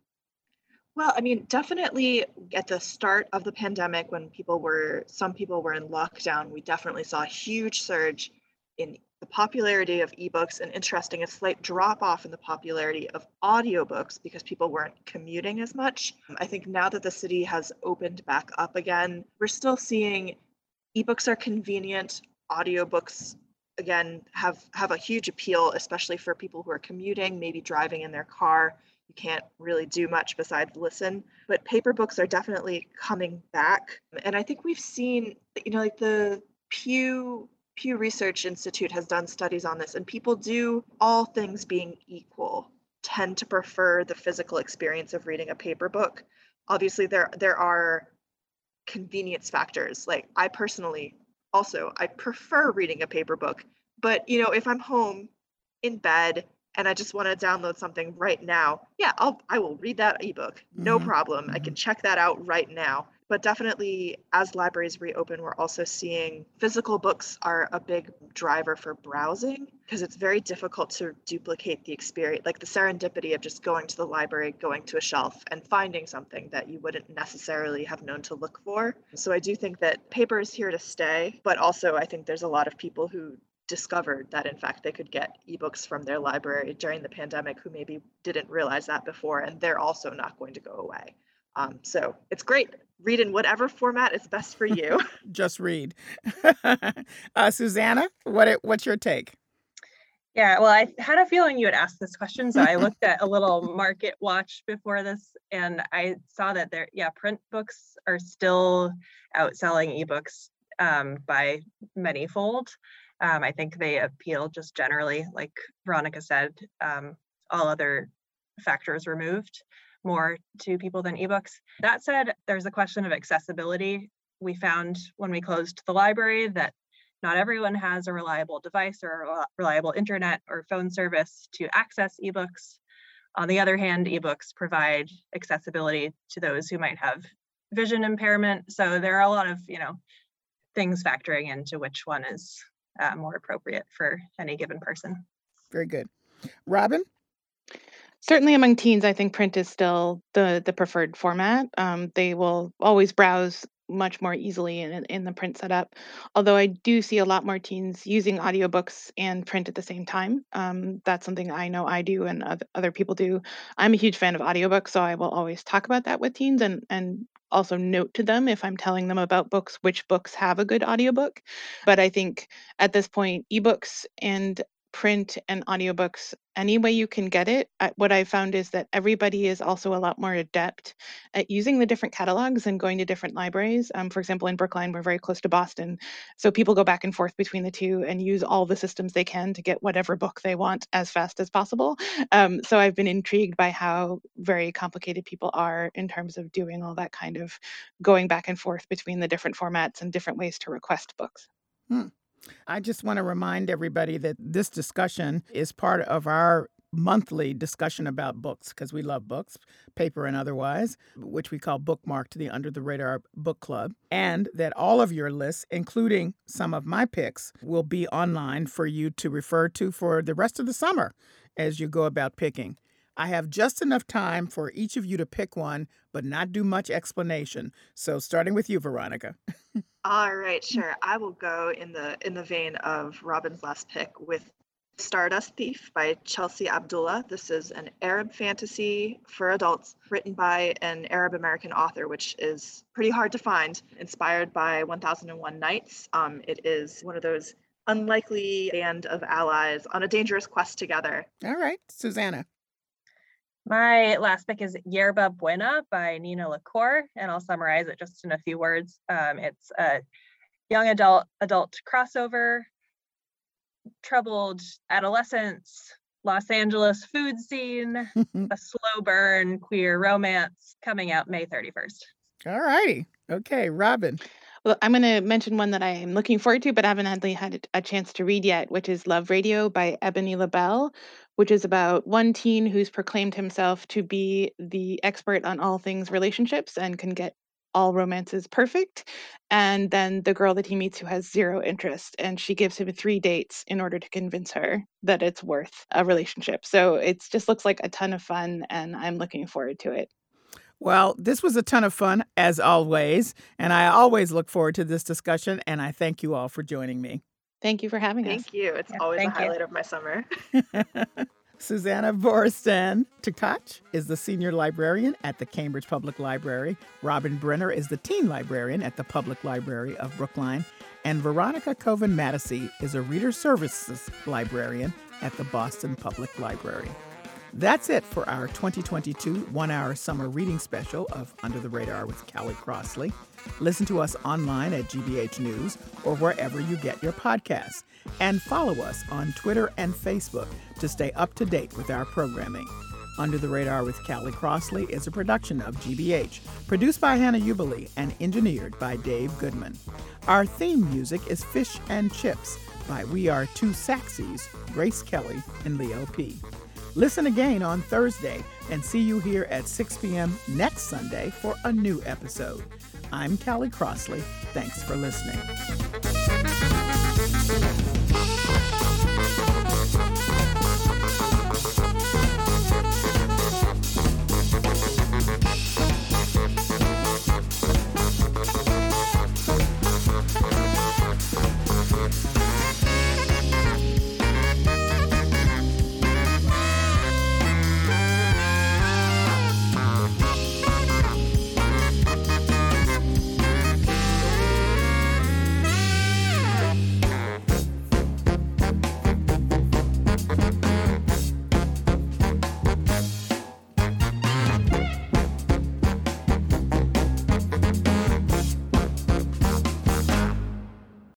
Speaker 4: Well, I mean, definitely at the start of the pandemic, when people were, some people were in lockdown, we definitely saw a huge surge in the popularity of ebooks and interesting, a slight drop off in the popularity of audiobooks because people weren't commuting as much. I think now that the city has opened back up again, we're still seeing ebooks are convenient, audiobooks again have have a huge appeal especially for people who are commuting maybe driving in their car. You can't really do much besides listen. But paper books are definitely coming back. And i think we've seen you know like the pew pew research institute has done studies on this and people do all things being equal tend to prefer the physical experience of reading a paper book. Obviously there there are convenience factors. Like i personally also i prefer reading a paper book but you know if i'm home in bed and i just want to download something right now yeah i'll i will read that ebook no mm-hmm. problem mm-hmm. i can check that out right now but definitely as libraries reopen we're also seeing physical books are a big driver for browsing because it's very difficult to duplicate the experience like the serendipity of just going to the library going to a shelf and finding something that you wouldn't necessarily have known to look for so i do think that paper is here to stay but also i think there's a lot of people who discovered that in fact they could get ebooks from their library during the pandemic who maybe didn't realize that before and they're also not going to go away um, so it's great. Read in whatever format is best for you.
Speaker 1: Just read. uh, Susanna, what what's your take?
Speaker 2: Yeah, well, I had a feeling you would ask this question, so I looked at a little market watch before this, and I saw that there, yeah, print books are still outselling ebooks um, by many fold. Um, I think they appeal just generally, like Veronica said, um, all other factors removed more to people than ebooks. That said, there's a question of accessibility. We found when we closed the library that not everyone has a reliable device or a reliable internet or phone service to access ebooks. On the other hand, ebooks provide accessibility to those who might have vision impairment. So there are a lot of, you know, things factoring into which one is uh, more appropriate for any given person.
Speaker 1: Very good. Robin?
Speaker 3: Certainly among teens, I think print is still the the preferred format. Um, they will always browse much more easily in, in the print setup. Although I do see a lot more teens using audiobooks and print at the same time. Um, that's something I know I do and other people do. I'm a huge fan of audiobooks, so I will always talk about that with teens and, and also note to them if I'm telling them about books, which books have a good audiobook. But I think at this point, ebooks and print and audiobooks any way you can get it. What I found is that everybody is also a lot more adept at using the different catalogs and going to different libraries. Um, for example, in Brookline, we're very close to Boston. So people go back and forth between the two and use all the systems they can to get whatever book they want as fast as possible. Um, so I've been intrigued by how very complicated people are in terms of doing all that kind of going back and forth between the different formats and different ways to request books.
Speaker 1: Hmm. I just want to remind everybody that this discussion is part of our monthly discussion about books because we love books, paper and otherwise, which we call Bookmarked the Under the Radar Book Club, and that all of your lists, including some of my picks, will be online for you to refer to for the rest of the summer as you go about picking. I have just enough time for each of you to pick one, but not do much explanation. So, starting with you, Veronica.
Speaker 4: All right, sure. I will go in the in the vein of Robin's last pick with Stardust Thief by Chelsea Abdullah. This is an Arab fantasy for adults written by an Arab American author, which is pretty hard to find. Inspired by 1001 Nights. Um, it is one of those unlikely band of allies on a dangerous quest together.
Speaker 1: All right, Susanna.
Speaker 2: My last pick is Yerba Buena by Nina LaCour, and I'll summarize it just in a few words. Um, it's a young adult adult crossover, troubled adolescence, Los Angeles food scene, a slow burn queer romance coming out May 31st.
Speaker 1: All righty. Okay, Robin.
Speaker 3: Well, I'm going to mention one that I am looking forward to, but I haven't had a chance to read yet, which is Love Radio by Ebony LaBelle, which is about one teen who's proclaimed himself to be the expert on all things relationships and can get all romances perfect. And then the girl that he meets who has zero interest, and she gives him three dates in order to convince her that it's worth a relationship. So it just looks like a ton of fun, and I'm looking forward to it.
Speaker 1: Well, this was a ton of fun, as always. And I always look forward to this discussion. And I thank you all for joining me.
Speaker 3: Thank you for having
Speaker 4: thank
Speaker 3: us.
Speaker 4: Thank you. It's yeah, always a highlight you. of my summer.
Speaker 1: Susanna Borstan Tkach is the senior librarian at the Cambridge Public Library. Robin Brenner is the teen librarian at the Public Library of Brookline. And Veronica Koven Matasy is a reader services librarian at the Boston Public Library. That's it for our 2022 one hour summer reading special of Under the Radar with Callie Crossley. Listen to us online at GBH News or wherever you get your podcasts. And follow us on Twitter and Facebook to stay up to date with our programming. Under the Radar with Callie Crossley is a production of GBH, produced by Hannah Ubeli and engineered by Dave Goodman. Our theme music is Fish and Chips by We Are Two Saxies, Grace Kelly and Leo P. Listen again on Thursday and see you here at 6 p.m. next Sunday for a new episode. I'm Callie Crossley. Thanks for listening.